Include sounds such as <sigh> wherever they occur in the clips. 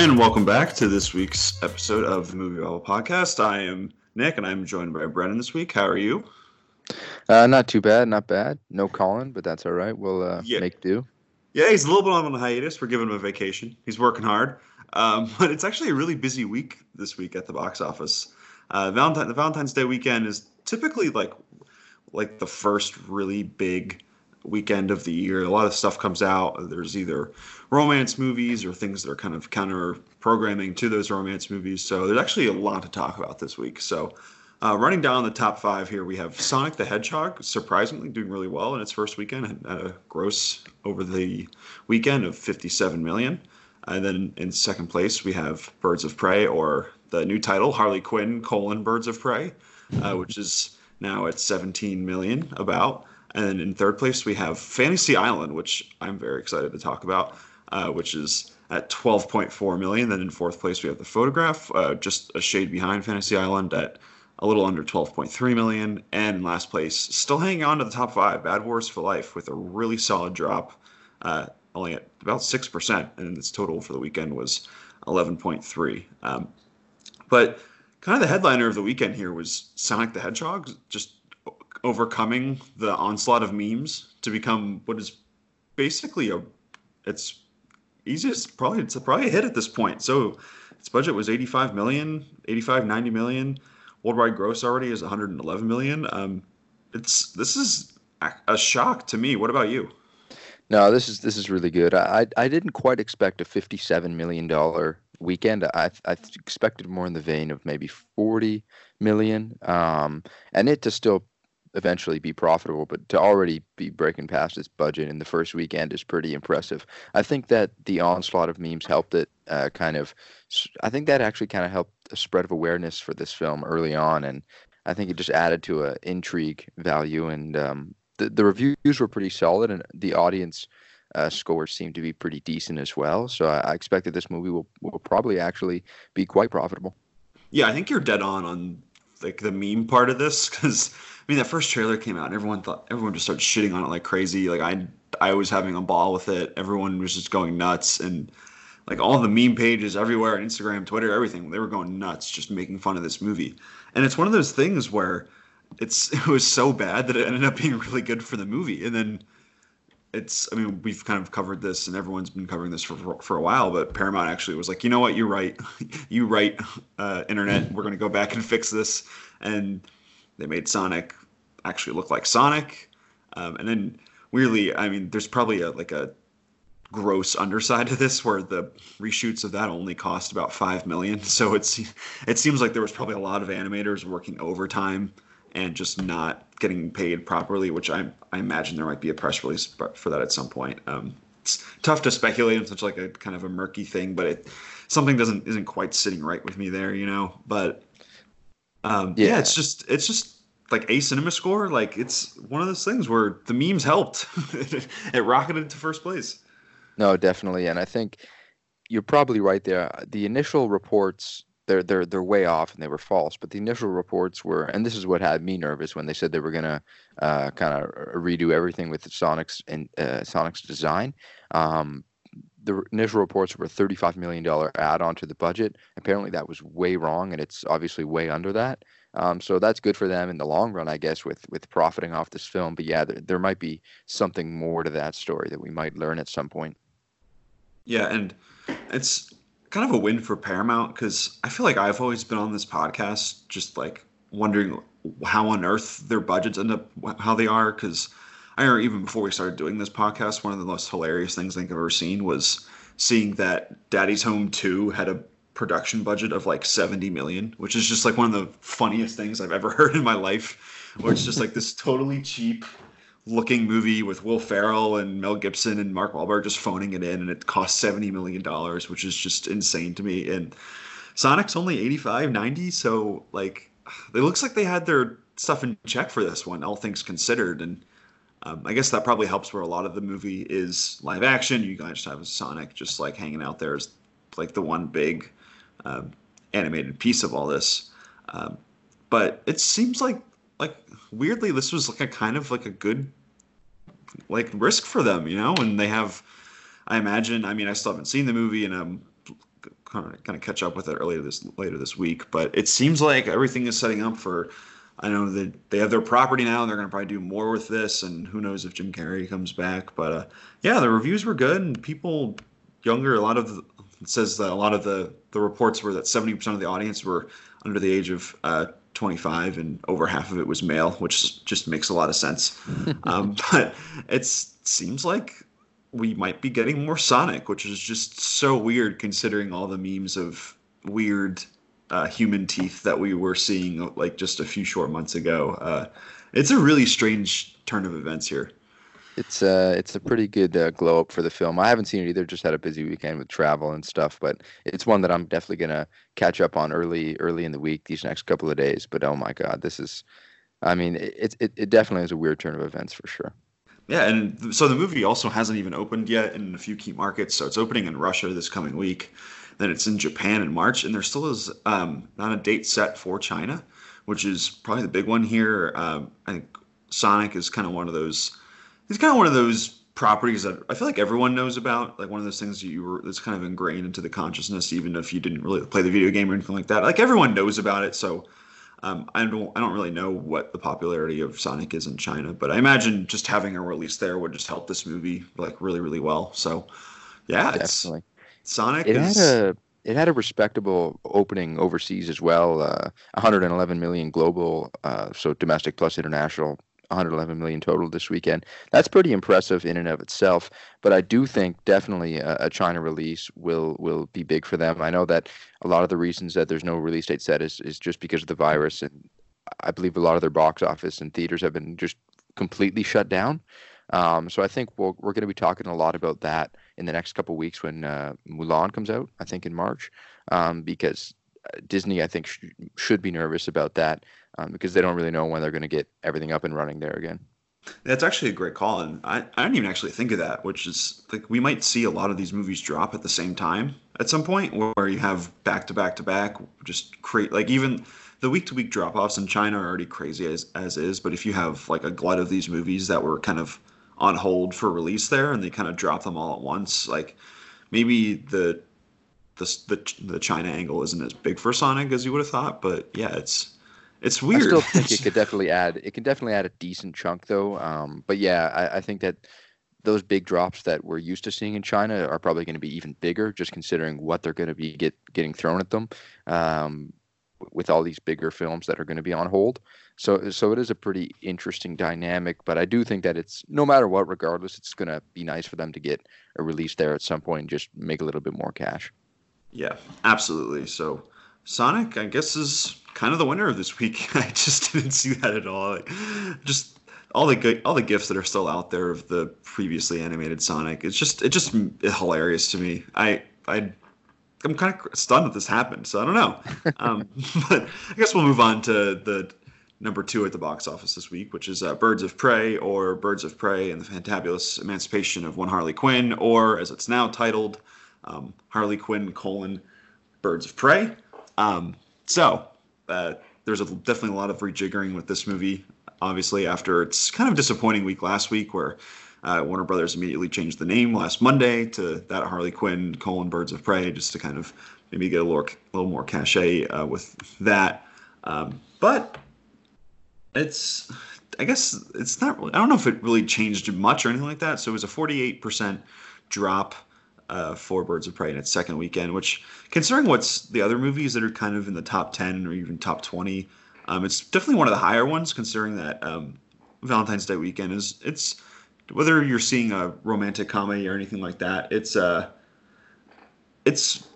And welcome back to this week's episode of the MovieBabble Podcast. I am Nick, and I'm joined by Brennan this week. How are you? Uh, not too bad, not bad. No Colin, but that's all right. We'll uh, Yeah. make do. Yeah, he's a little bit on a hiatus. We're giving him a vacation. He's working hard, um, <laughs> but it's actually a really busy week this week at the box office. Uh, Valentine, the Valentine's Day weekend is typically like like the first really big weekend of the year. A lot of stuff comes out. There's either romance movies or things that are kind of counter programming to those romance movies. So there's actually a lot to talk about this week. So uh, running down the top five here, we have Sonic the Hedgehog, surprisingly doing really well in its first weekend, had a gross over the weekend of 57 million. And then in second place, we have Birds of Prey, or the new title, Harley Quinn, colon, Birds of Prey, uh, which is now at 17 million about. And in third place, we have Fantasy Island, which I'm very excited to talk about, uh, which is at 12.4 million. Then in fourth place, we have The Photograph, uh, just a shade behind Fantasy Island at a little under 12.3 million. And in last place, still hanging on to the top five, Bad Boys for Life, with a really solid drop, uh, only at about 6%. And its total for the weekend was 11.3. Um, but kind of the headliner of the weekend here was Sonic the Hedgehog just overcoming the onslaught of memes to become what is basically a it's easiest probably it's probably a hit at this point. So its budget was 85 million, 85 90 million. Worldwide gross already is 111 million. Um, it's this is a, a shock to me. What about you? No, this is this is really good. I I didn't quite expect a fifty-seven million dollar weekend. I I expected more in the vein of maybe forty million, um, and it to still eventually be profitable, but to already be breaking past its budget in the first weekend is pretty impressive. I think that the onslaught of memes helped it uh, kind of. I think that actually kind of helped a spread of awareness for this film early on, and I think it just added to a intrigue value and. Um, the, the reviews were pretty solid, and the audience uh, scores seem to be pretty decent as well. So I, I expect that this movie will, will probably actually be quite profitable. Yeah, I think you're dead on on like the meme part of this because mean that first trailer came out and everyone thought everyone just started shitting on it like crazy. Like I I was having a ball with it. Everyone was just going nuts and like all the meme pages everywhere on Instagram, Twitter, everything. They were going nuts just making fun of this movie. And it's one of those things where it's <laughs> it was so bad that it ended up being really good for the movie. And then it's I mean we've kind of covered this and everyone's been covering this for for a while, but Paramount actually was like, you know what, you're right, <laughs> you right, uh, internet, we're gonna go back and fix this, and they made Sonic actually look like Sonic, um, and then weirdly, I mean, there's probably a like a gross underside to this where the reshoots of that only cost about five million, <laughs> so it's it seems like there was probably a lot of animators working overtime and just not getting paid properly, which I I imagine there might be a press release for that at some point. Um, it's tough to speculate on such like a kind of a murky thing, but it something doesn't isn't quite sitting right with me there, you know. But um, yeah. Yeah. it's just it's just like a cinema score. Like it's one of those things where the memes helped. <laughs> it rocketed to first place. No, definitely, and I think you're probably right there. The initial reports they're they're they're way off and they were false, but the initial reports were, and this is what had me nervous when they said they were gonna uh, kind of redo everything with Sonic's and uh, Sonic's design. Um, the initial reports were a $35 million add-on to the budget. Apparently, that was way wrong, and it's obviously way under that. Um, so that's good for them in the long run, I guess, with with profiting off this film. But yeah, there, there might be something more to that story that we might learn at some point. Yeah, and it's kind of a win for Paramount because I feel like I've always been on this podcast just like wondering how on earth their budgets end up how they are because I remember even before we started doing this podcast, one of the most hilarious things I think I've ever seen was seeing that Daddy's Home 2 had a production budget of like 70 million, which is just like one of the funniest things I've ever <laughs> heard in my life. Where it's just like this totally cheap looking movie with Will Ferrell and Mel Gibson and Mark Wahlberg just phoning it in, and it cost 70 million dollars, which is just insane to me. And Sonic's only 85, 90, so like <sighs> it looks like they had their stuff in check for this one, all things considered. And um, I guess that probably helps where a lot of the movie is live action. You guys have Sonic just like hanging out there as like the one big um, animated piece of all this. Um, but it seems like like weirdly this was like a kind of like a good like risk for them, you know, and they have I imagine I mean I still haven't seen the movie and I'm kind of kind of catch up with it earlier this later this week. But it seems like everything is setting up for. I know that they have their property now, and they're going to probably do more with this. And who knows if Jim Carrey comes back? But uh, yeah, the reviews were good, and people younger. A lot of the, it says that a lot of the the reports were that seventy percent of the audience were under the age of uh, 25 and over half of it was male which just makes a lot of sense <laughs> um, but it seems like we might be getting more Sonic, which is just so weird considering all the memes of weird uh, human teeth that we were seeing like just a few short months ago. Uh, it's a really strange turn of events here. It's uh, it's a pretty good uh, glow up for the film. I haven't seen it either. Just had a busy weekend with travel and stuff, but it's one that I'm definitely gonna catch up on early, early in the week, these next couple of days. But oh my god, this is, I mean, it it, it definitely is a weird turn of events for sure. Yeah, and so the movie also hasn't even opened yet in a few key markets. So it's opening in Russia this coming week. Then it's in Japan in March, and there still is um, not a date set for China, which is probably the big one here. Um, I think Sonic is kind of one of those. It's kind of one of those properties that I feel like everyone knows about. Like one of those things that you were that's kind of ingrained into the consciousness, even if you didn't really play the video game or anything like that. Like everyone knows about it, so um, I don't I don't really know what the popularity of Sonic is in China, but I imagine just having a release there would just help this movie like really really well. So yeah, definitely. Sonic. It is... had a it had a respectable opening overseas as well. Uh, 111 million global, uh, so domestic plus international 111 million total this weekend. That's pretty impressive in and of itself. But I do think definitely a, a, China release will will be big for them. I know that a lot of the reasons that there's no release date set is is just because of the virus, and I believe a lot of their box office and theaters have been just completely shut down. Um, so I think we we are going to be talking a lot about that in the next couple weeks when uh, Mulan comes out. I think in March, um, because uh, Disney I think sh- should be nervous about that um, because they don't really know when they're going to get everything up and running there again. That's actually a great call, and I, I didn't even actually think of that. Which is like we might see a lot of these movies drop at the same time at some point, where you have back to back to back, just create like even the week to week drop offs in China are already crazy as as is. But if you have like a glut of these movies that were kind of on hold for release there, and they kind of drop them all at once, like maybe the the the, the China angle isn't as big for Sonic as you would have thought. But yeah, it's it's weird. I still think it <laughs> could definitely add. It can definitely add a decent chunk though. Um, but yeah, I, I think that those big drops that we're used to seeing in China are probably going to be even bigger, just considering what they're going to be get getting thrown at them. Um, with all these bigger films that are going to be on hold. So so it is a pretty interesting dynamic, but I do think that it's no matter what regardless it's going to be nice for them to get a release there at some point and just make a little bit more cash. Yeah, absolutely. So Sonic I guess is kind of the winner of this week. <laughs> I just didn't see that at all. Like, just all the good, all the gifts that are still out there of the previously animated Sonic. It's just it's just hilarious to me. I I I'm kind of stunned that this happened. So I don't know. <laughs> Um, <laughs> but I guess we'll move on to the number two at the box office this week, which is uh, Birds of Prey or Birds of Prey and the Fantabulous Emancipation of One Harley Quinn, or as it's now titled, um, Harley Quinn colon Birds of Prey. Um, so uh, there's a, definitely a lot of rejiggering with this movie. Obviously, after its kind of disappointing week last week, where uh, Warner Brothers immediately changed the name last Monday to that Harley Quinn: colon Birds of Prey, just to kind of maybe get a little, a little more cachet uh, with that. Um, but it's, I guess it's not. Really, I don't know if it really changed much or anything like that. So it was a 48% drop uh, for Birds of Prey in its second weekend, which, considering what's the other movies that are kind of in the top 10 or even top 20, um, it's definitely one of the higher ones, considering that um, Valentine's Day weekend is, it's, whether you're seeing a romantic comedy or anything like that, it's, uh, it's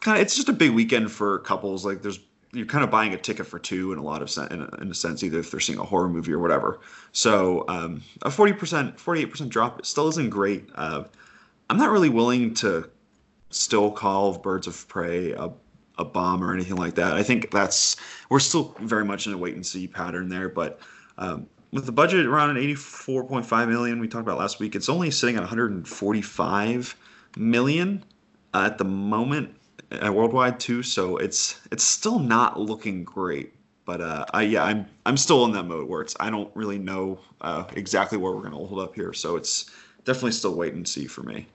kind of, it's just a big weekend for couples. Like, there's, you're kind of buying a ticket for two in a lot of sense, in a, in a sense, either if they're seeing a horror movie or whatever. So um, a 40%, 48% drop still isn't great. Uh, I'm not really willing to still call Birds of Prey a, a bomb or anything like that. I think that's we're still very much in a wait and see pattern there. But um, with the budget around 84.5 million we talked about last week, it's only sitting at 145 million uh, at the moment uh, worldwide too. So it's it's still not looking great. But uh, I, yeah, I'm I'm still in that mode where it's I don't really know uh, exactly where we're gonna hold up here. So it's definitely still wait and see for me.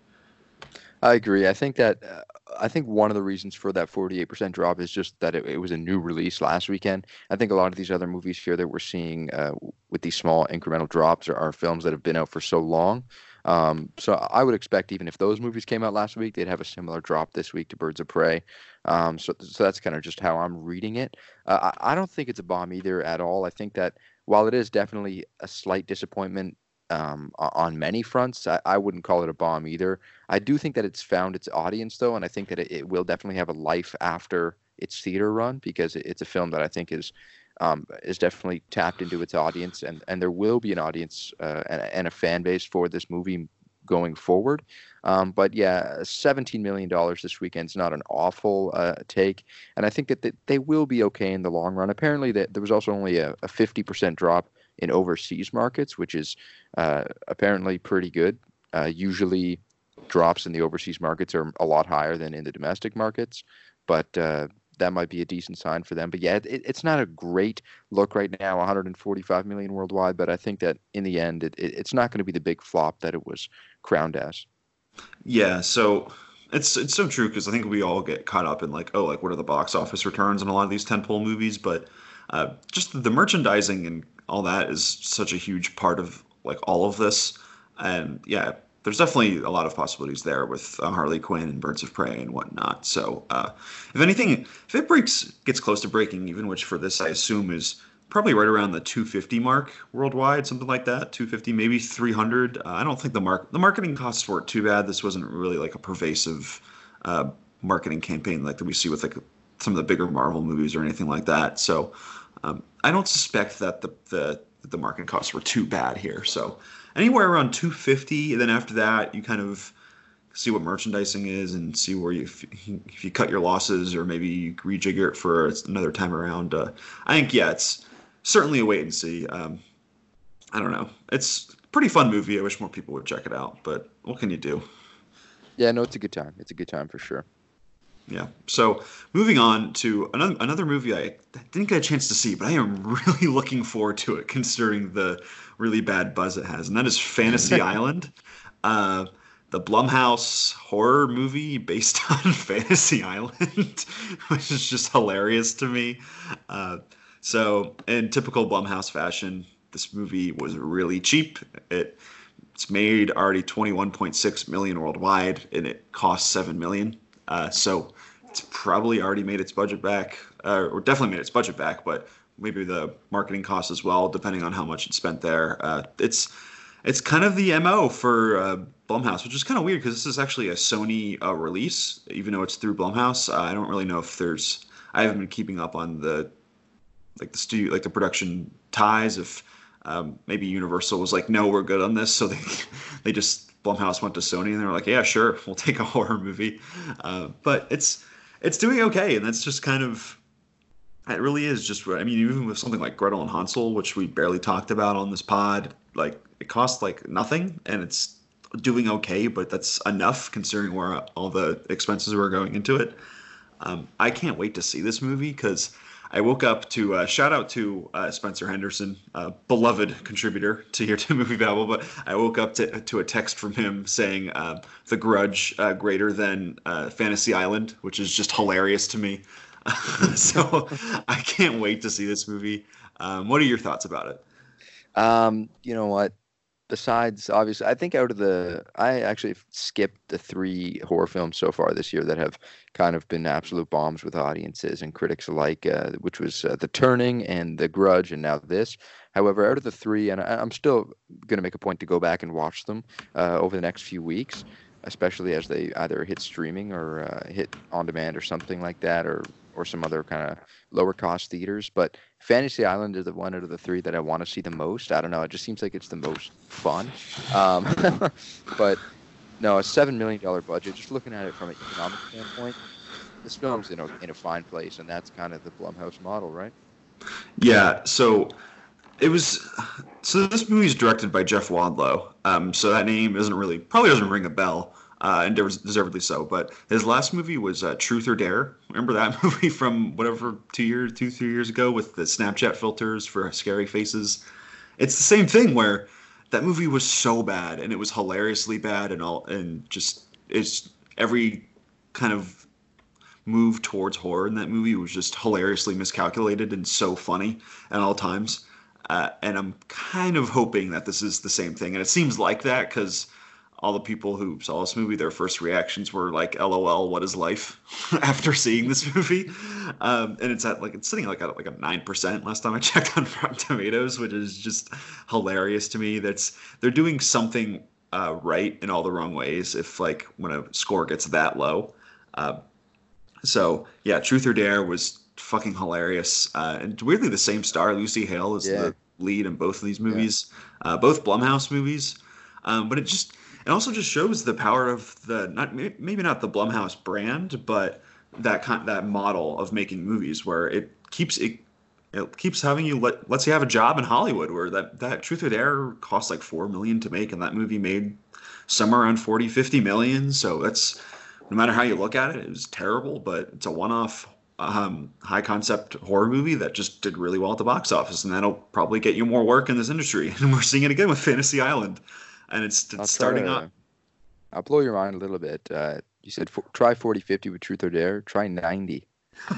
I agree. I think that uh, I think one of the reasons for that 48% drop is just that it, it, was a new release last weekend. I think a lot of these other movies here that we're seeing uh, with these small incremental drops are, are, films that have been out for so long. Um, so I would expect even if those movies came out last week, they'd have a similar drop this week to Birds of Prey. Um, so, so that's kind of just how I'm reading it. Uh, I, I don't think it's a bomb either at all. I think that while it is definitely a slight disappointment um, on many fronts. I, I, wouldn't call it a bomb either. I do think that it's found its audience though, and I think that it, it will definitely have a life after its theater run because it, it's a film that I think is um, is definitely tapped into its audience, and and there will be an audience uh, and, and, a fan base for this movie going forward. Um, but yeah, $17 million this weekend is not an awful uh, take. And I think that they, will be okay in the long run. Apparently, that there was also only a, a 50% drop in overseas markets, which is uh, apparently pretty good. Uh, usually, drops in the overseas markets are a lot higher than in the domestic markets, but uh, that might be a decent sign for them. But yeah, it, it's not a great look right now, 145 million worldwide. But I think that in the end, it, it, it's not going to be the big flop that it was crowned as. Yeah. So it's it's so true because I think we all get caught up in like, oh, like what are the box office returns on a lot of these tentpole movies, but uh, just the merchandising and all that is such a huge part of like all of this. And yeah, there's definitely a lot of possibilities there with uh, Harley Quinn and Birds of Prey and whatnot. So uh, if anything, if it breaks, gets close to breaking even, which for this I assume is probably right around the 250 mark worldwide, something like that, 250 maybe 300. Uh, I don't think the mark the marketing costs weren't too bad. This wasn't really like a pervasive uh, marketing campaign like that we see with like some of the bigger Marvel movies or anything like that. So um, I don't suspect that the, the the marketing costs were too bad here. So anywhere around 250, and then after that, you kind of see what merchandising is and see where you if you cut your losses or maybe you rejigger it for another time around. Uh, I think yeah, it's certainly a wait and see. Um, I don't know. It's a pretty fun movie. I wish more people would check it out, but what can you do? Yeah, no, it's a good time. It's a good time for sure. Yeah. So moving on to another another movie I didn't get a chance to see, but I am <laughs> really looking forward to it, considering the really bad buzz it has, and that is <laughs> Fantasy Island, uh, the Blumhouse horror movie based <laughs> on Fantasy Island, <laughs> which is just hilarious to me. Uh, so, in typical Blumhouse fashion, this movie was really cheap. It it's made already 21.6 million worldwide, and it cost seven million. Uh, so it's probably already made its budget back, uh, or definitely made its budget back, but maybe the marketing costs as well, depending on how much it's spent there. Uh, it's it's kind of the mo for uh, Blumhouse, which is kind of weird because this is actually a Sony uh, release, even though it's through Blumhouse. I don't really know if there's. I haven't been keeping up on the like the studio, like the production ties. If um, maybe Universal was like, no, we're good on this, <laughs> so they they just Blumhouse went to Sony and they were like, yeah, sure, we'll take a horror movie. Uh, but it's it's doing okay, and that's just kind of it really is just. I mean, even with something like Gretel and Hansel, which we barely talked about on this pod, like it costs like nothing, and it's doing okay, but that's enough considering where all the expenses were going into it. Um, I can't wait to see this movie because I woke up to uh, shout out to uh, Spencer Henderson, beloved contributor to here <laughs> to Movie Babble, but I woke up to, to a text from him saying uh, The Grudge uh, greater than uh, Fantasy Island, which is just hilarious to me. <laughs> so I can't wait to see this movie. Um, what are your thoughts about it? Um, you know what? besides obviously i think out of the i actually skipped the three horror films so far this year that have kind of been absolute bombs with audiences and critics alike uh, which was uh, the turning and the grudge and now this however out of the three and I, am still going to make a point to go back and watch them uh, over the next few weeks especially as they either hit streaming or uh, hit on demand or something like that or or some other kind of lower cost theaters. But Fantasy Island is the one out of the three that I want to see the most. I don't know. It just seems like it's the most fun. Um, <laughs> but no, a seven million dollar budget. Just looking at it from an economic standpoint, this film's in a in a fine place, and that's kind of the Blumhouse model, right? Yeah. So it was. So this movie is directed by Jeff Wadlow. Um, so that name isn't really probably doesn't ring a bell uh, and deservedly so. But his last movie was uh, Truth or Dare. Remember that <laughs> movie from whatever two years, two three years ago with the Snapchat filters for scary faces. It's the same thing where that movie was so bad and it was hilariously bad and all and just it's every kind of move towards horror in that movie was just hilariously miscalculated and so funny at all times. Uh, and I'm kind of hoping that this is the same thing. And it seems like that because all the people who saw this movie, their first reactions were like, "LOL, what is life?" <laughs> after seeing this movie, um, and it's at like it's sitting like at like a nine percent last time I <laughs> checked on Rotten Tomatoes, which is just hilarious to me. That's they're doing something uh, right in all the wrong ways. If like when a score gets that low, uh, so yeah, Truth or Dare was fucking hilarious, uh, and weirdly the same star, Lucy Hale, is yeah. the lead in both of these movies, yeah. Uh, both Blumhouse movies. Um, but it just it also just shows the power of the not maybe not the Blumhouse brand, but that kind that model of making movies where it keeps it it keeps having you let lets you have a job in Hollywood where that that Truth or Dare cost like 4 million to make and that movie made somewhere around 40 50 million. So that's no matter how you look at it it was terrible but it's a one-off um, high concept horror movie that just did really well at the box office and that'll probably get you more work in this industry <laughs> and we're seeing it again with Fantasy Island and it's, it's starting to, up. I'll blow your mind a little bit. Uh, you said for, try 40 50 with Truth or Dare. Try 90. <laughs>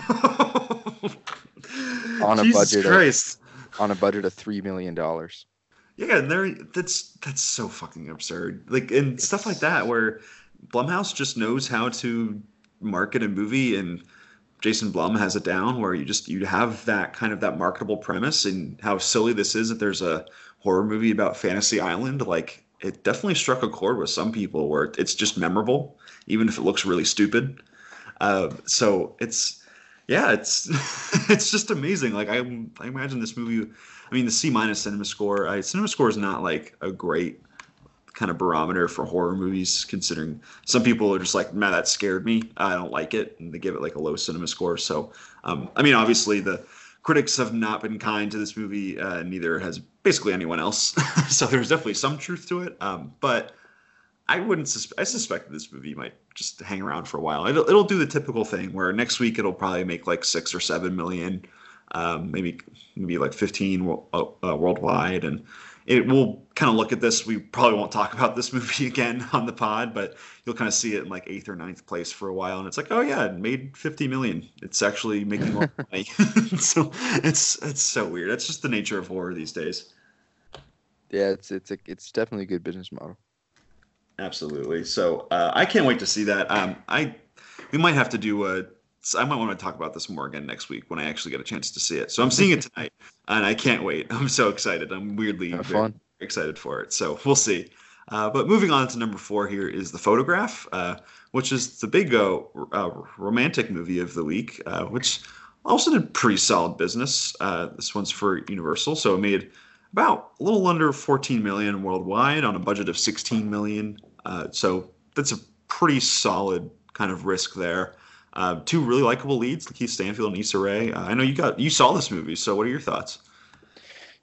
on a Jesus budget Christ. Of, on a budget of three million dollars. Yeah, and there that's that's so fucking absurd. Like and it's, stuff like that where Blumhouse just knows how to market a movie and Jason Blum has it down where you just you have that kind of that marketable premise and how silly this is that there's a horror movie about Fantasy Island like it definitely struck a chord with some people where it's just memorable, even if it looks really stupid. Uh, so it's, yeah, it's <laughs> it's just amazing. Like I, I imagine this movie. I mean, the C minus cinema score. I, cinema score is not like a great kind of barometer for horror movies, considering some people are just like, man, that scared me. I don't like it, and they give it like a low cinema score. So, um, I mean, obviously the critics have not been kind to this movie. Uh, neither has basically anyone else. <laughs> so there's definitely some truth to it. Um, but I wouldn't. Sus- I suspect this movie might just hang around for a while. It'll, it'll do the typical thing where next week it'll probably make like six or seven million, um, maybe maybe like fifteen uh, uh, worldwide, and it will kind of look at this. We probably won't talk about this <laughs> movie again on the pod, but you'll kind of see it in like eighth or ninth place for a while, and it's like, oh yeah, it made fifty million. It's actually making more <laughs> money. <laughs> so it's it's so weird. That's just the nature of horror these days. Yeah, it's it's a, it's definitely a good business model. Absolutely. So uh, I can't wait to see that. Um, I we might have to do a I might want to talk about this more again next week when I actually get a chance to see it. So I'm seeing it <laughs> tonight, and I can't wait. I'm so excited. I'm weirdly very excited for it. So we'll see. Uh, but moving on to number four here is the photograph, uh, which is the big uh, uh romantic movie of the week, uh, which also did pretty solid business. Uh, this one's for Universal, so it made about a little under 14 million worldwide on a budget of 16 million. so that's a pretty solid kind of risk there. Uh, two really likable leads, Keith Stanfield and Issa Rae. Uh, I know you got you saw this movie, so what are your thoughts?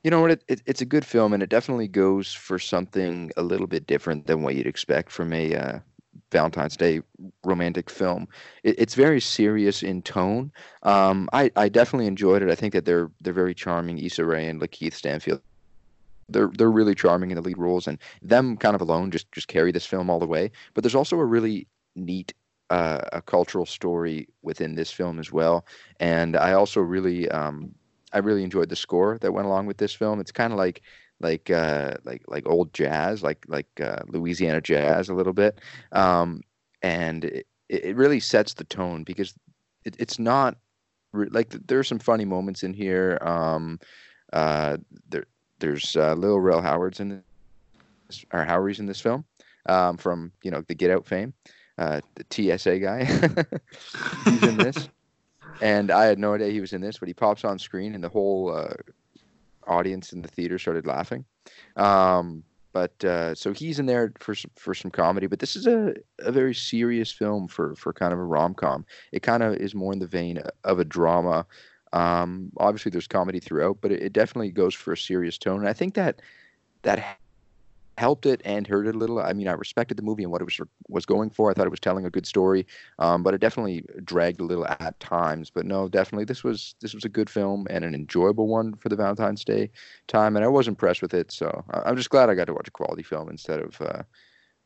You know what? It, it, it's a good film, and it definitely goes for something a little bit different than what you'd expect from a uh, Valentine's Day romantic film. It, it's very serious in tone. Um, I, I definitely enjoyed it. I think that they're they're very charming, Issa Rae and Lakeith Stanfield. They're they're really charming in the lead roles, and them kind of alone just just carry this film all the way. But there's also a really neat uh, a cultural story within this film as well. And I also really, um, I really enjoyed the score that went along with this film. It's kind of like, like, uh, like, like old jazz, like, like uh, Louisiana jazz a little bit. Um, and it, it really sets the tone because it, it's not like there are some funny moments in here. Um, uh, there, there's uh, Lil Rel Howard's in this, or Howery's in this film um, from you know the Get Out fame uh, the TSA guy. <laughs> He's in this, and I had no idea he was in this. But he pops on screen, and the whole uh, audience in the theater started laughing. Um, but uh, so he's in there for for some comedy. But this is a, a very serious film for for kind of a rom com. It kind of is more in the vein of a drama. Um, obviously, there's comedy throughout, but it, it definitely goes for a serious tone. And I think that that helped it and hurt it a little. I mean, I respected the movie and what it was was going for. I thought it was telling a good story, um, but it definitely dragged a little at times. But no, definitely this was this was a good film and an enjoyable one for the Valentine's Day time, and I was impressed with it. So I'm just glad I got to watch a quality film instead of uh,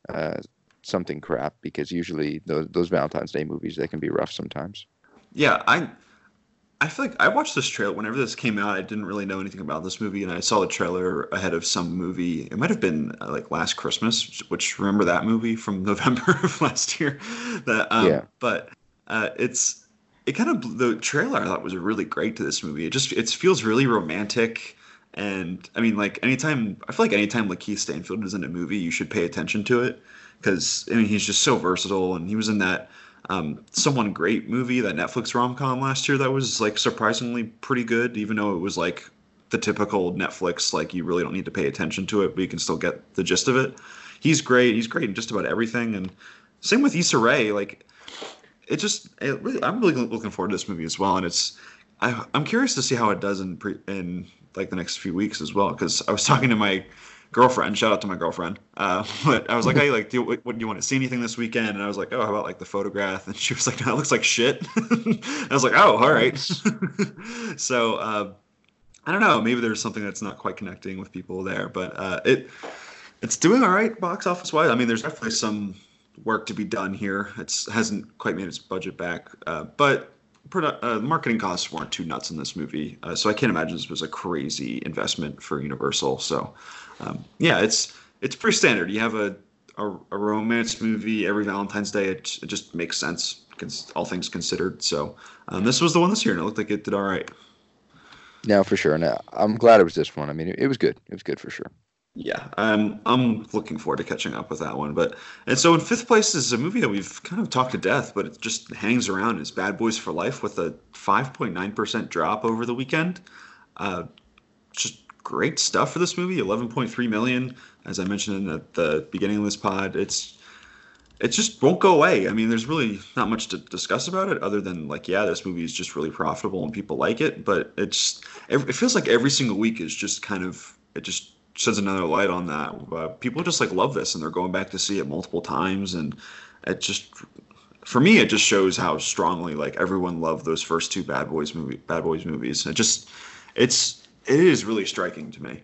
uh, something crap because usually those those Valentine's Day movies they can be rough sometimes. Yeah, I I feel like I watched this trailer whenever this came out. I didn't really know anything about this movie, and I saw the trailer ahead of some movie. It might have been uh, like last Christmas, which remember that movie from <laughs> November of last year. That um, yeah. But uh, it's it kind of the trailer I thought was really great to this movie. It just it feels really romantic, and I mean like anytime I feel like anytime Lakeith Stanfield is in a movie, you should pay attention to it because I mean he's just so versatile, and he was in that um, someone great movie that Netflix rom com last year that was like surprisingly pretty good, even though it was like the typical Netflix like you really don't need to pay attention to it, but you can still get the gist of it. He's great. He's great in just about everything, and same with Issa Rae. Like it just, it really, I'm really looking forward to this movie as well, and it's. I, I'm curious to see how it does in pre, in like the next few weeks as well, because I was <laughs> talking to my girlfriend. Shout out to my girlfriend. Uh, <laughs> but I was like, hey, like, do you, what, do you want to see anything this weekend? And I was like, oh, how about like the photograph? And she was like, no, it looks like shit. <laughs> I was like, oh, all right. <laughs> so uh, I don't know. Maybe there's something that's not quite connecting with people there, but uh, it it's doing all right box office wise. I mean, there's definitely some work to be done here. It hasn't quite made its budget back, uh, but produ- uh, marketing costs weren't too nuts in this movie, uh, so I can't imagine this was a crazy investment for Universal. So um, yeah, it's it's pretty standard. You have a, a, a romance movie every Valentine's Day. It, it just makes sense, all things considered. So um, this was the one this year, and it looked like it did all right. No, for sure. And I'm glad it was this one. I mean, it, it was good. It was good for sure. Yeah, I'm I'm looking forward to catching up with that one. But and so in fifth place is a movie that we've kind of talked to death, but it just hangs around. Is Bad Boys for Life with a 5.9 percent drop over the weekend. Uh, just great stuff for this movie. 11.3 million, as I mentioned at the beginning of this pod. It's it just won't go away. I mean, there's really not much to discuss about it other than like, yeah, this movie is just really profitable and people like it. But it's it feels like every single week is just kind of it just sheds another light on that. Uh, people just like love this and they're going back to see it multiple times, and it just for me it just shows how strongly like everyone loved those first two Bad Boys movie Bad Boys movies. It just it's it is really striking to me.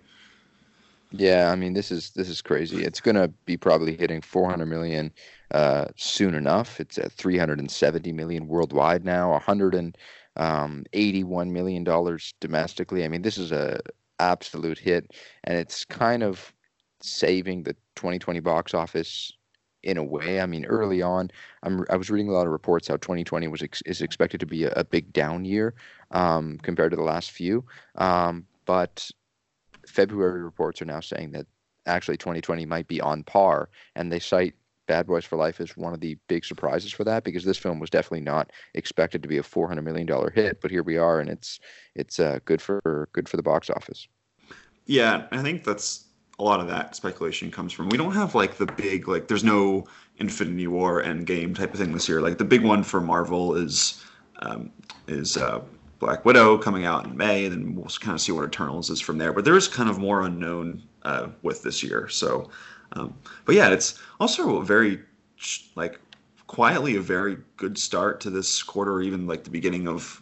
Yeah, I mean this is this is crazy. It's gonna be probably hitting 400 million uh, soon enough. It's at 370 million worldwide now, 181 um, million dollars domestically. I mean this is a absolute hit, and it's kind of saving the 2020 box office in a way. I mean, early on, I'm, I was reading a lot of reports how 2020 was ex- is expected to be a, a big down year um, compared to the last few. Um, but February reports are now saying that actually 2020 might be on par, and they cite Bad Boys for Life as one of the big surprises for that because this film was definitely not expected to be a 400 million dollar hit, but here we are, and it's it's uh, good for good for the box office. Yeah, I think that's a lot of that speculation comes from. We don't have like the big like there's no Infinity War Endgame type of thing this year. Like the big one for Marvel is um, is uh, Black Widow coming out in May, and then we'll kind of see what Eternals is from there. But there is kind of more unknown uh, with this year. So, um, but yeah, it's also a very like quietly a very good start to this quarter, even like the beginning of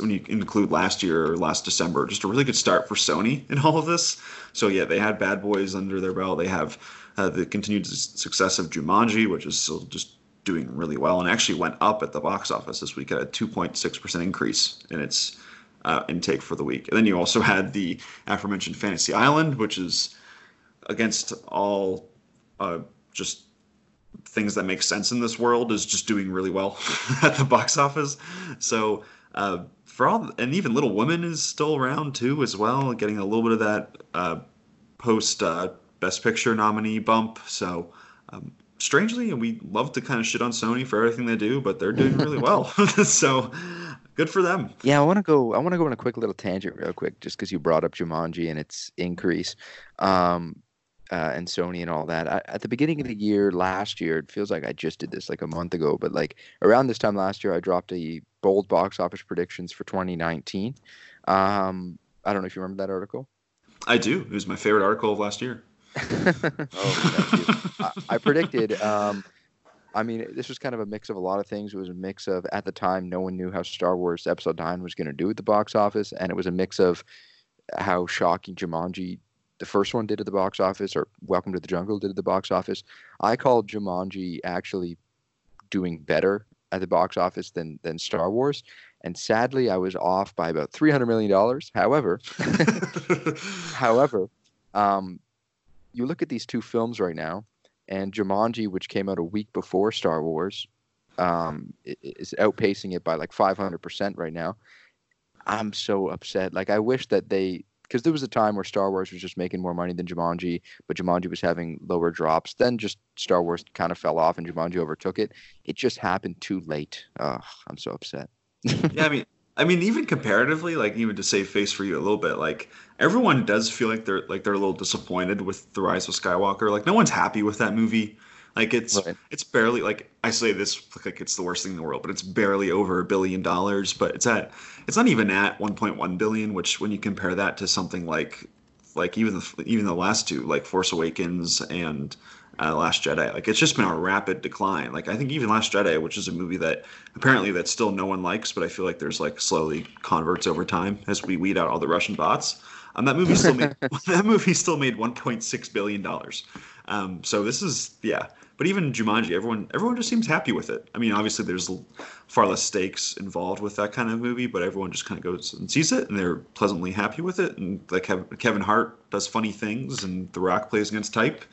when you include last year or last December. Just a really good start for Sony in all of this. So yeah, they had Bad Boys under their belt. They have uh, the continued success of Jumanji, which is still just doing really well and actually went up at the box office this week at a 2.6% increase in its uh, intake for the week. And then you also <laughs> had the aforementioned Fantasy Island, which is against all uh, just things that make sense in this world, is just doing really well <laughs> at the box office. So uh, for all, and even Little Women is still around too, as well, getting a little bit of that uh, post uh, Best Picture nominee bump. So um, strangely, and we love to kind of shit on Sony for everything they do, but they're doing really well. <laughs> <laughs> so good for them. Yeah, I want to go. I want to go on a quick little tangent, real quick, just because you brought up Jumanji and its increase, um, uh, and Sony and all that. I, at the beginning of the year, last year, it feels like I just did this like a month ago, but like around this time last year, I dropped a bold box office predictions for 2019. Um, I don't know if you remember that article. I do. It was my favorite article of last year. Oh, I, I, predicted. Um, I mean, this was kind of a mix of a lot of things. It was a mix of at the time, no one knew how Star Wars Episode Nine was going to do at the box office, and it was a mix of how shocking Jumanji the first one did at the box office, or Welcome to the Jungle did at the box office. I called Jumanji actually doing better at the box office than than Star Wars, and sadly, I was off by about three hundred million dollars. However, <laughs> however, um, you look at these two films right now, and Jumanji, which came out a week before Star Wars, um, is outpacing it by like five hundred percent right now. I'm so upset. Like I wish that they because there was a time where Star Wars was just making more money than Jumanji, but Jumanji was having lower drops. Then just Star Wars kind of fell off and Jumanji overtook it. It just happened too late. Ugh, I'm so upset. <laughs> yeah, I mean, I mean, even comparatively, like even to save face for you a little bit, like everyone does feel like they're like they're a little disappointed with the Rise of Skywalker. Like no one's happy with that movie. Like it's right. it's barely like I say this like it's the worst thing in the world, but it's barely over a billion dollars. But it's at it's not even at 1.1 billion. Which when you compare that to something like like even the even the last two like Force Awakens and uh, Last Jedi, like it's just been a rapid decline. Like I think even Last Jedi, which is a movie that apparently that still no one likes, but I feel like there's like slowly converts over time as we weed out all the Russian bots. Um, that movie still made <laughs> <laughs> that movie still made 1.6 billion dollars. Um, so this is yeah. But even Jumanji, everyone everyone just seems happy with it. I mean, obviously there's far less stakes involved with that kind of movie, but everyone just kind of goes and sees it, and they're pleasantly happy with it. And like Kevin Hart does funny things, and The Rock plays against type,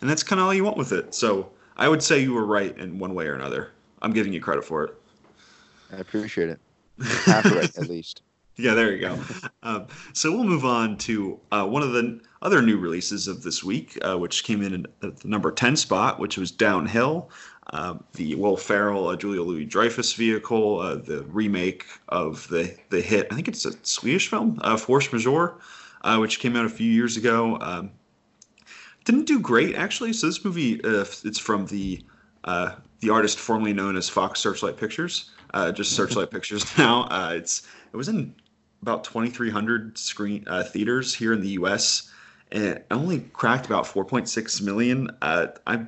and that's kind of all you want with it. So I would say you were right in one way or another. I'm giving you credit for it. I appreciate it. Half right, at <laughs> least. Yeah, there you go. Um, so we'll move on to uh, one of the other new releases of this week, uh, which came in at the number 10 spot, which was Downhill, uh, the Will Ferrell, uh, Julia Louis Dreyfus vehicle, uh, the remake of the, the hit, I think it's a Swedish film, uh, Force Majeure, uh, which came out a few years ago. Um, didn't do great, actually. So this movie, it's from the the artist formerly known as Fox Searchlight Pictures. just Searchlight Pictures <laughs> now. it's it was in about 2,300 screen uh, theaters here in the U.S. and only cracked about 4.6 million. Uh, I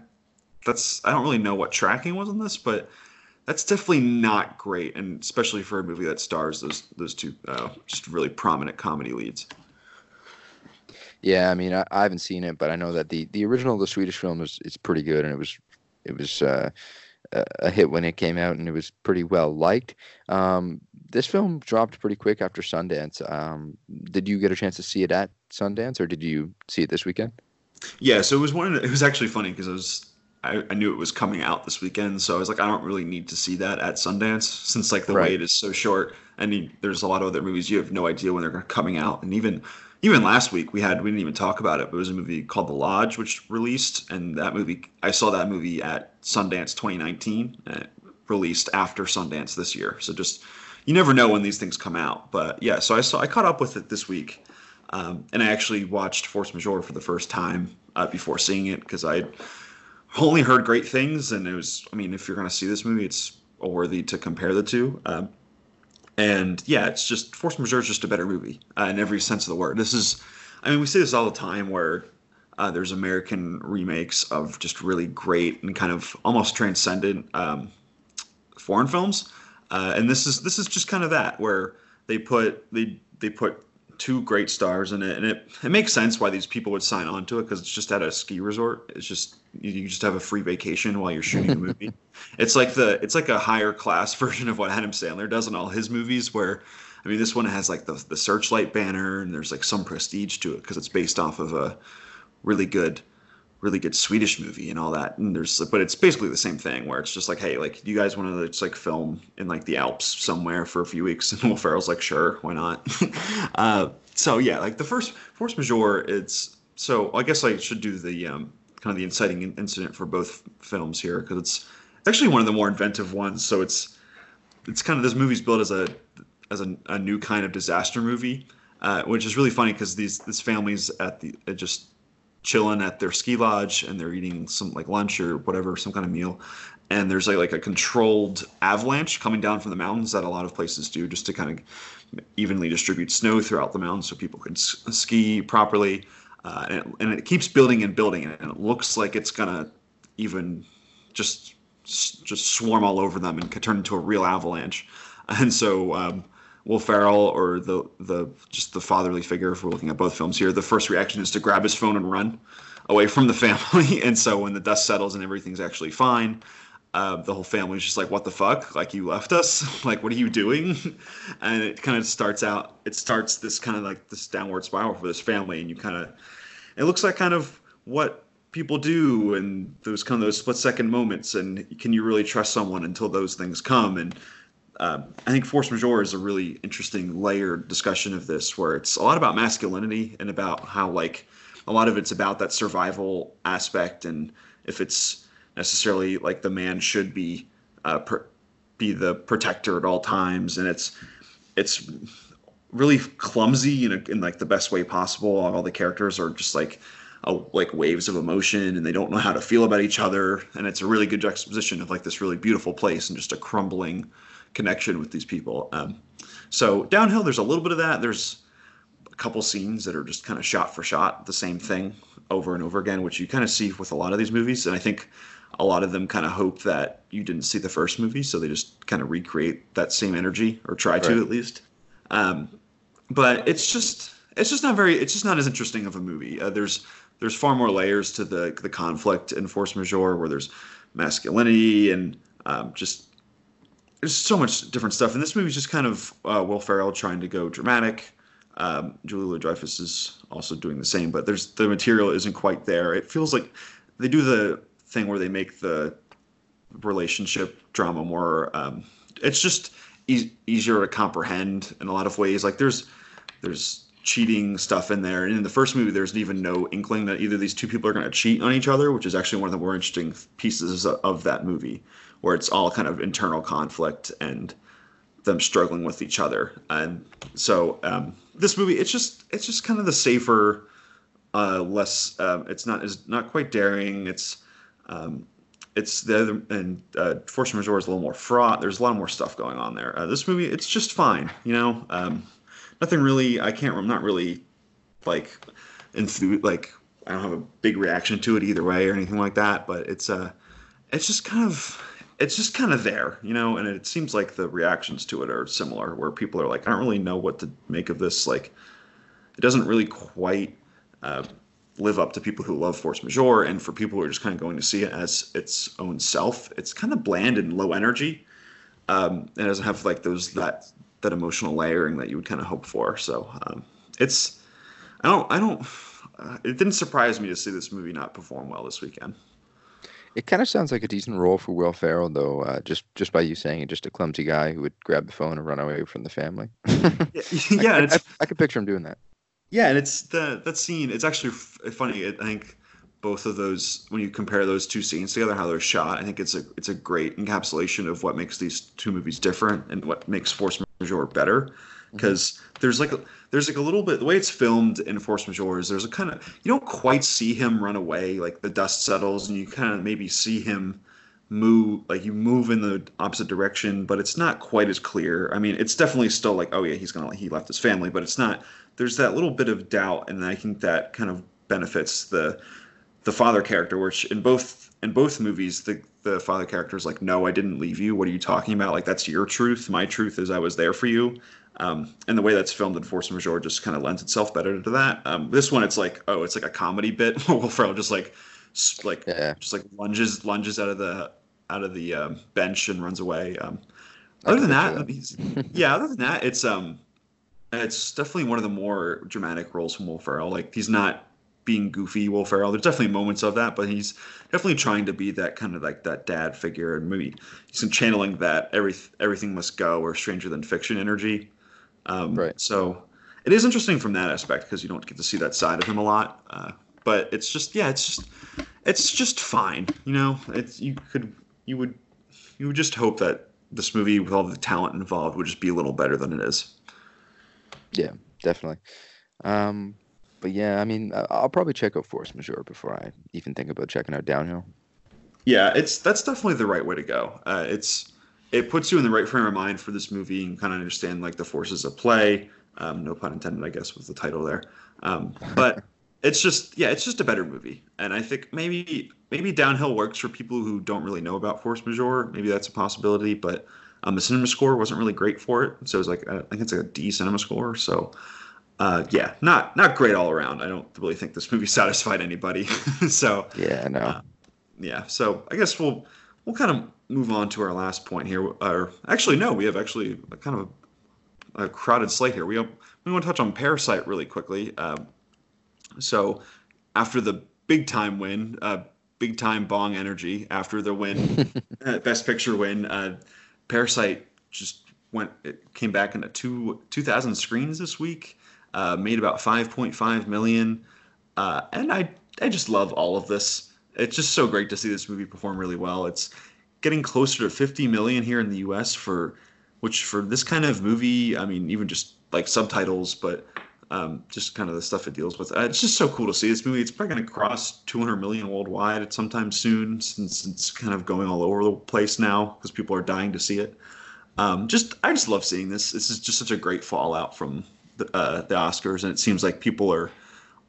that's I don't really know what tracking was on this, but that's definitely not great, and especially for a movie that stars those those two uh, just really prominent comedy leads. Yeah, I mean, I, I, haven't seen it, but I know that the the original, the Swedish film, is is pretty good, and it was it was uh, a hit when it came out, and it was pretty well liked. Um, this film dropped pretty quick after Sundance. Um, did you get a chance to see it at Sundance, or did you see it this weekend? Yeah, so it was one. The, it was actually funny because I was I, I, knew it was coming out this weekend, so I was like, I don't really need to see that at Sundance since like the right. wait is so short, and there's a lot of other movies you have no idea when they're coming out, and even even last week we had we didn't even talk about it, but it was a movie called The Lodge which released, and that movie I saw that movie at Sundance 2019, uh, released after Sundance this year, so just you never know when these things come out. But yeah, so I saw I caught up with it this week, um, and I actually watched Force Majeure for the first time uh, before seeing it because I only heard great things, and it was I mean if you're gonna see this movie, it's worthy to compare the two. Um, and yeah, it's just Force Majeure is just a better movie uh, in every sense of the word. This is, I mean, we say this all the time where uh, there's American remakes of just really great and kind of almost transcendent um, foreign films. Uh, and this is this is just kind of that where they put they they put two great stars in it, and it it makes sense why these people would sign on to it because it's just at a ski resort. It's just you just have a free vacation while you're shooting a movie. <laughs> it's like the it's like a higher class <laughs> version of what Adam Sandler does in all his movies, where I mean this one has like the the searchlight banner and there's like some prestige to it because it's based off of a really good really good Swedish movie and all that. And there's, but it's basically the same thing where it's just like, hey, like, you guys want to just like film in like the Alps somewhere for a few weeks? <laughs> And Will Ferrell's like, sure, why not? <laughs> uh, so yeah, like the first Force Majeure, it's so I guess I should do the um, kind of the inciting incident for both films here because it's actually one of the more inventive ones. So it's it's kind of this movie's built as a as a, a new kind of disaster movie, uh, which is really funny because these this family's at the just chilling at their ski lodge and they're eating some like lunch or whatever, some kind of meal. And there's like, like a controlled avalanche coming down from the mountains that a lot of places do just to kind of evenly distribute snow throughout the mountains so people can s- ski properly. Uh, and, it, and, it, keeps building and building, and it looks like it's gonna even just just swarm all over them and turn into a real avalanche. <laughs> And so um, Will Ferrell or the the just the fatherly figure, if we're looking at both films here, the first reaction is to grab his phone and run away from the family. <laughs> And so when the dust settles and everything's actually fine, uh, the whole family's just like, "What the fuck? Like you left us? <laughs> like what are you doing?" <laughs> and it kind of starts out. It starts this kind of like this downward spiral for this family, and you kind of. It looks like kind of what people do and those kind of those split second moments and can you really trust someone until those things come and uh, I think force majeure is a really interesting layered discussion of this, where it's a lot about masculinity and about how like a lot of it's about that survival aspect, and if it's necessarily like the man should be uh, be the protector at all times, and it's it's really clumsy in, a, in like the best way possible. All the characters are just like a, like waves of emotion, and they don't know how to feel about each other, and it's a really good juxtaposition of like this really beautiful place and just a crumbling connection with these people. Um, so downhill, there's a little bit of that. There's a couple scenes that are just kind of shot for shot the same thing over and over again, which you kind of see with a lot of these movies. And I think a lot of them kind of hope that you didn't see the first movie, so they just kind of recreate that same energy or try right. to at least. Um, but it's just it's just not very it's just not as interesting of a movie. Uh, there's there's far more layers to the the conflict in Force Majeure, where there's masculinity and um, just there's so much different stuff, and this movie's just kind of uh, Will Ferrell trying to go dramatic. Um, Julia Dreyfus is also doing the same, but there's the material isn't quite there. It feels like they do the thing where they make the relationship drama more. Um, it's just e- easier to comprehend in a lot of ways. Like there's there's cheating stuff in there, and in the first movie, there's even no inkling that either these two people are going to cheat on each other, which is actually one of the more interesting pieces of, of that movie where it's all kind of internal conflict and them struggling with each other. And so um, this movie, it's just it's just kind of the safer, uh, less. Um, it's not is not quite daring. It's um, it's the other and uh, Force Majeure is a little more fraught. There's a lot more stuff going on there. Uh, this movie, it's just fine. You know, um, nothing really. I can't. I'm not really like enthused. Like I don't have a big reaction to it either way or anything like that. But it's uh, it's just kind of it's just kind of there, you know, and it seems like the reactions to it are similar, where people are like, I don't really know what to make of this. Like, it doesn't really quite uh, live up to people who love Force Majeure, and for people who are just kind of going to see it as its own self, it's kind of bland and low energy. Um, it doesn't have like those that that emotional layering that you would kind of hope for. So um, it's I don't I don't. Uh, it didn't surprise me to see this movie not perform well this weekend. It kind of sounds like a decent role for Will Ferrell, though. Uh, just just by you saying it, just a clumsy guy who would grab the phone and run away from the family. yeah, <laughs> yeah I, <laughs> I, I, could picture him doing that. Yeah, and it's the that scene. It's actually funny. I think both of those, when you compare those two scenes together, how they're shot, I think it's a it's a great encapsulation of what makes these two movies different and what makes Force Majeure better. Because mm-hmm. there's like there's like a little bit the way it's filmed in Force Majeure is there's a kind of you don't quite see him run away like the dust settles and you kind of maybe see him move like you move in the opposite direction but it's not quite as clear. I mean it's definitely still like oh yeah he's gonna he left his family but it's not there's that little bit of doubt and i think that kind of benefits the the father character which in both in both movies the the father character is like no i didn't leave you. What are you talking about? Like that's your truth. My truth is i was there for you um, and the way that's filmed in Force Majeure just kind of lends itself better to that. Um, this one, it's like, oh, it's like a comedy bit. <laughs> Will Ferrell just like, like, yeah. just like lunges, lunges out of the out of the um, bench and runs away. Um, other than that, that. yeah, other than that, it's um, it's definitely one of the more dramatic roles from Will Ferrell. Like he's not being goofy Will Ferrell. There's definitely moments of that, but he's definitely trying to be that kind of like that dad figure, and maybe he's channeling that every everything must go or Stranger Than Fiction energy. Um, right. So it is interesting from that aspect because you don't get to see that side of him a lot. Uh, but it's just yeah, it's just it's just fine. You know, it's you could you would you would just hope that this movie with all the talent involved would just be a little better than it is. Yeah, definitely. Um, but yeah, I mean, I'll probably check out Force Majeure before I even think about checking out Downhill. Yeah, it's that's definitely the right way to go. Uh, it's it puts you in the right frame of mind for this movie and kind of understand like the forces of play. Um, no pun intended, I guess, with the title there. Um, but <laughs> it's just yeah, it's just a better movie, and I think maybe maybe Downhill works for people who don't really know about Force Majeure. Maybe that's a possibility, but Um, the cinema score wasn't really great for it, so it was like I think it's like a D cinema score. So uh, yeah, not not great all around. I don't really think this movie <laughs> satisfied anybody. <laughs> so yeah, no, uh, yeah. So I guess we'll we'll kind of move on to our last point here. Or actually, no, we have actually a kind of a, a crowded slate here. We we want to touch on Parasite really quickly. Um, so after the big time win, uh, big time Bong energy after the win, <laughs> uh, Best Picture win, uh, Parasite just went. It came back into two two thousand screens this week. Uh, made about five point five million, uh, and I I just love all of this. It's just so great to see this movie perform really well. It's getting closer to 50 million here in the US for which for this kind of movie, I mean, even just like subtitles, but um, just kind of the stuff it deals with. Uh, it's just so cool to see this movie. It's probably going to cross 200 million worldwide at some time soon, since it's kind of going all over the place now because people are dying to see it. Um, just I just love seeing this. This is just such a great fallout from the, uh, the Oscars, and it seems like people are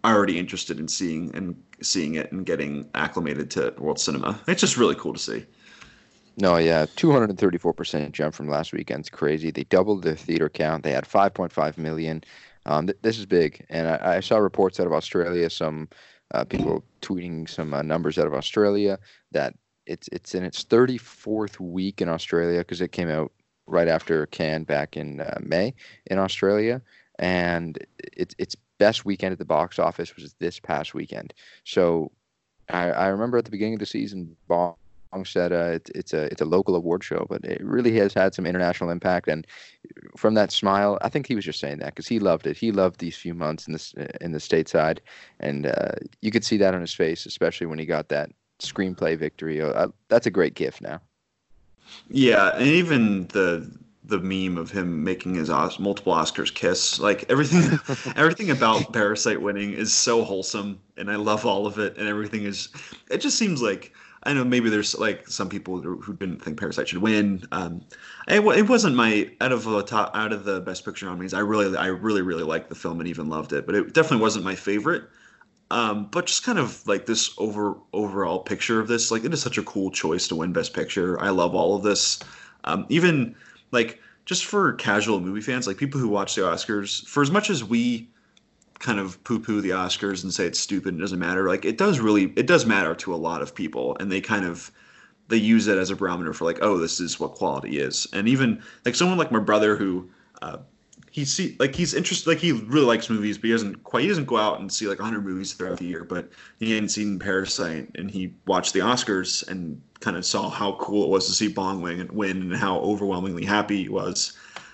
already interested in seeing and seeing it and getting acclimated to world cinema. It's just really cool to see. No, yeah, 234% jump from last weekend's crazy. They doubled their theater count. They had 5.5 million. Um, th- this is big, and I, I, saw reports out of Australia. Some uh, people tweeting some uh, numbers out of Australia that it's it's in its 34th week in Australia because it came out right after Cannes back in uh, May in Australia, and it's its best weekend at the box office was this past weekend. So I, I remember at the beginning of the season, Bong said uh, it, it's a it's a local award show, but it really has had some international impact. And from that smile, I think he was just saying that because he loved it. He loved these few months in this in the stateside, and uh, you could see that on his face, especially when he got that screenplay victory. Uh, that's a great gift now. Yeah, and even the the meme of him making his Os- multiple Oscars kiss. Like everything, <laughs> everything about Parasite winning is so wholesome, and I love all of it. And everything is, it just seems like I know maybe there's like some people who didn't think Parasite should win. Um, it, it wasn't my out of the top out of the Best Picture nominees. I really, I really, really liked the film and even loved it, but it definitely wasn't my favorite. Um, but just kind of like this over overall picture of this, like it is such a cool choice to win Best Picture. I love all of this. Um, even like just for casual movie fans, like people who watch the Oscars, for as much as we kind of poo-poo the Oscars and say it's stupid and doesn't matter. Like it does really it does matter to a lot of people and they kind of they use it as a barometer for like, oh, this is what quality is. And even like someone like my brother who uh, he see like he's interested like he really likes movies, but he doesn't quite he doesn't go out and see like 100 movies throughout the year. But he hadn't seen Parasite, and he watched the Oscars and kind of saw how cool it was to see Bong win win, and how overwhelmingly happy he was.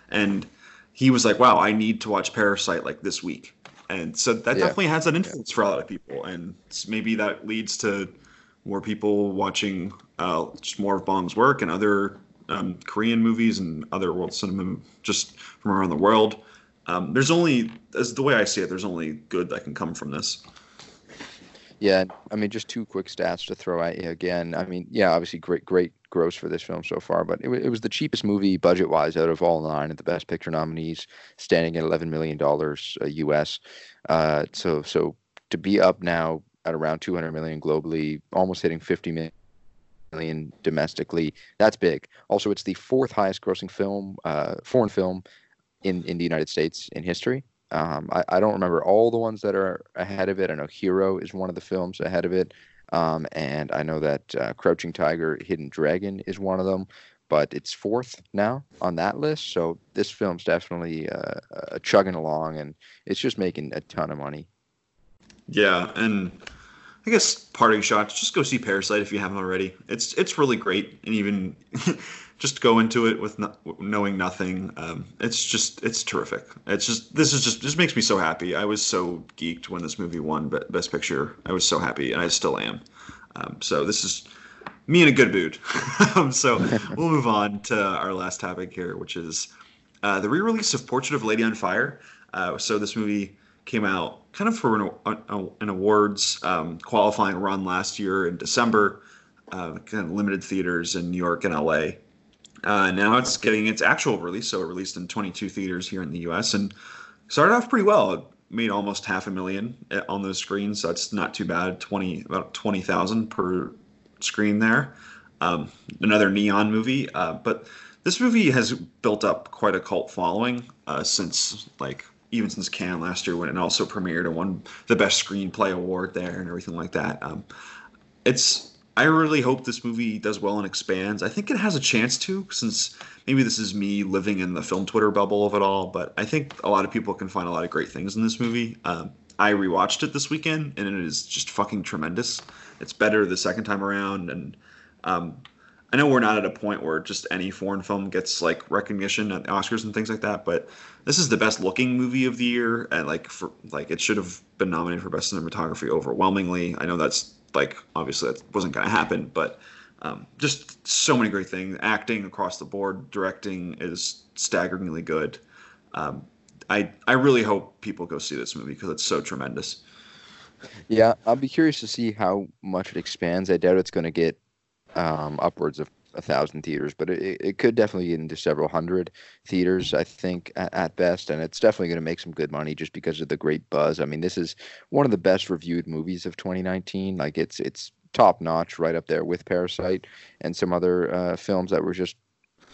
And he was like, "Wow, I need to watch Parasite like this week." And so that yeah. definitely has an influence yeah. for a lot of people and maybe that leads to more people watching uh, just more of Bong's work and other um, Korean movies and other world cinema just from around the world. Um, there's only, as the way I see it, there's only good that can come from this. Yeah, I mean, just two quick stats to throw at you again. I mean, yeah, obviously great, great gross for this film so far, but it, it was the cheapest movie budget wise out of all nine of the Best Picture nominees, standing at eleven million dollars uh, U.S. Uh, so so to be up now at around two hundred million globally, almost hitting fifty million domestically, that's big. Also, it's the fourth highest grossing film, uh, foreign film, in in the United States in history. Um, I, I, don't remember all the ones that are ahead of it. I know Hero is one of the films ahead of it. Um, and I know that uh, Crouching Tiger, Hidden Dragon is one of them, but it's fourth now on that list. So this film's definitely uh, uh, chugging along, and it's just making a ton of money. Yeah, and I guess parting shots. Just go see Parasite if you haven't already. It's it's really great, and even <laughs> just go into it with no, knowing nothing. Um, it's just it's terrific. It's just this is just just makes me so happy. I was so geeked when this movie won Best Picture. I was so happy, and I still am. Um, so this is me in a good mood. <laughs> um, so <laughs> we'll move on to our last topic here, which is uh, the re-release of Portrait of Lady on Fire. Uh, so this movie came out kind of for an, an awards um, qualifying run last year in December, uh, kind of limited theaters in New York and LA. Uh, now it's getting its actual release, so it released in 22 theaters here in the U.S. and started off pretty well. It made almost half a million eh, on those screens, so that's not too bad. 20 about 20,000 per screen there. Um, another neon movie, uh, but this movie has built up quite a cult following uh, since like even since Cannes last year when it also premiered and won the best screenplay award there and everything like that. Um, it's I really hope this movie does well and expands. I think it has a chance to, since maybe this is me living in the film Twitter bubble of it all. But I think a lot of people can find a lot of great things in this movie. Um, I rewatched it this weekend, and it is just fucking tremendous. It's better the second time around, and um, I know we're not at a point where just any foreign film gets like recognition at the Oscars and things like that, but this is the best looking movie of the year, and like for like it should have been nominated for best cinematography overwhelmingly. I know that's like obviously that wasn't going to happen, but um, just so many great things. Acting across the board, directing is staggeringly good. Um, I I really hope people go see this movie because it's so tremendous. Yeah, I'll be curious to see how much it expands. I doubt it's going to get um, upwards of a thousand theaters, but it, it could definitely get into several hundred theaters, I think, at, at best. And it's definitely going to make some good money just because of the great buzz. I mean, this is one of the best reviewed movies of 2019. Like it's it's top notch, right up there with Parasite and some other uh, films that were just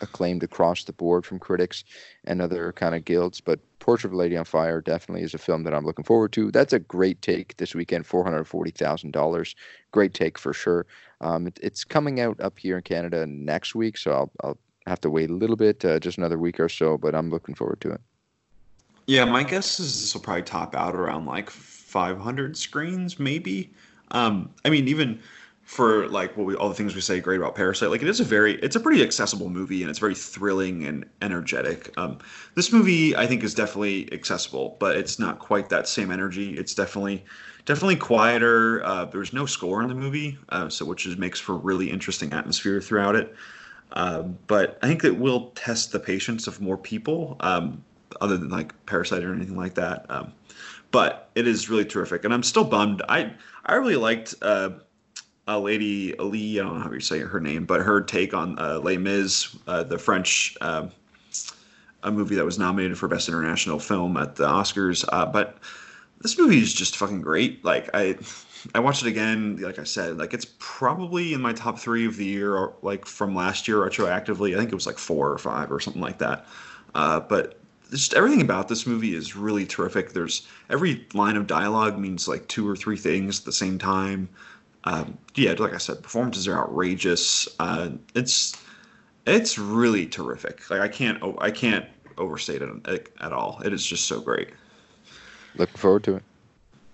acclaimed across the board from critics and other kind of guilds. But Portrait of a Lady on Fire definitely is a film that I'm looking forward to. That's a great take this weekend, four hundred forty thousand dollars. Great take for sure. Um, it, it's coming out up here in Canada next week, so I'll, I'll have to wait a little bit, uh, just another week or so. But I'm looking forward to it. Yeah, my guess is this will probably top out around like 500 screens, maybe. Um, I mean, even for like what we all the things we say great about Parasite. Like it is a very it's a pretty accessible movie and it's very thrilling and energetic. Um, this movie I think is definitely accessible, but it's not quite that same energy. It's definitely definitely quieter. Uh, there's no score in the movie, uh, so which is, makes for really interesting atmosphere throughout it. Uh, but I think it will test the patience of more people, um, other than like Parasite or anything like that. Um, but it is really terrific, and I'm still bummed. I I really liked uh, Lady Ali, I don't know how you say her name, but her take on uh, Les Mis, uh, the French uh, a movie that was nominated for Best International Film at the Oscars. Uh, but this movie is just fucking great. Like I, I watched it again. Like I said, like it's probably in my top three of the year, or like from last year retroactively. I think it was like four or five or something like that. Uh, but just everything about this movie is really terrific. There's every line of dialogue means like two or three things at the same time um, yeah, like I said, performances are outrageous. Uh, it's it's really terrific. Like I can't I can't overstate it at all. It is just so great. Looking forward to it.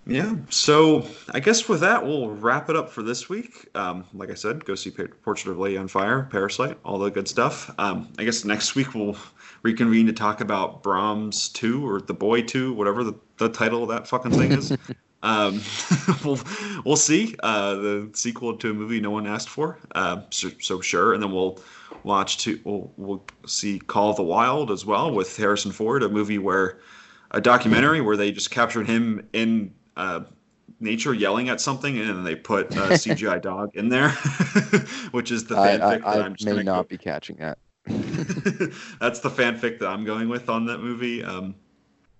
Yeah. So I guess with that, we'll wrap it up for this week. Um, like I said, go see Portrait of Lady on Fire, Parasite, all the good stuff. Um, I guess next week we'll reconvene to talk about Brahms 2 or The Boy 2, whatever the, the title of that fucking thing is. <laughs> Um, <laughs> we'll we'll see uh, the sequel to a movie no one asked for. Uh, so, so, sure, and then we'll watch to we'll we'll see Call of the Wild as well with Harrison Ford, a movie where a documentary where they just captured him in uh, nature yelling at something, and then they put a <laughs> CGI dog in there, <laughs> which is the fanfic I, I, that I'm just may not go. be catching that. That's the fanfic that I'm going with on that movie. Um,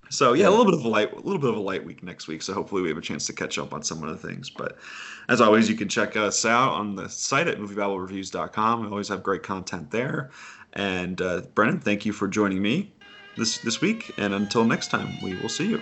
so yeah, a little bit of a light, a little bit of a light week next week. So hopefully we have a chance to catch up on some of the things. But as always, you can check us out on the site at moviebabblereviews.com. We always have great content there. And uh, Brennan, thank you for joining me this this week. And until next time, we will see you.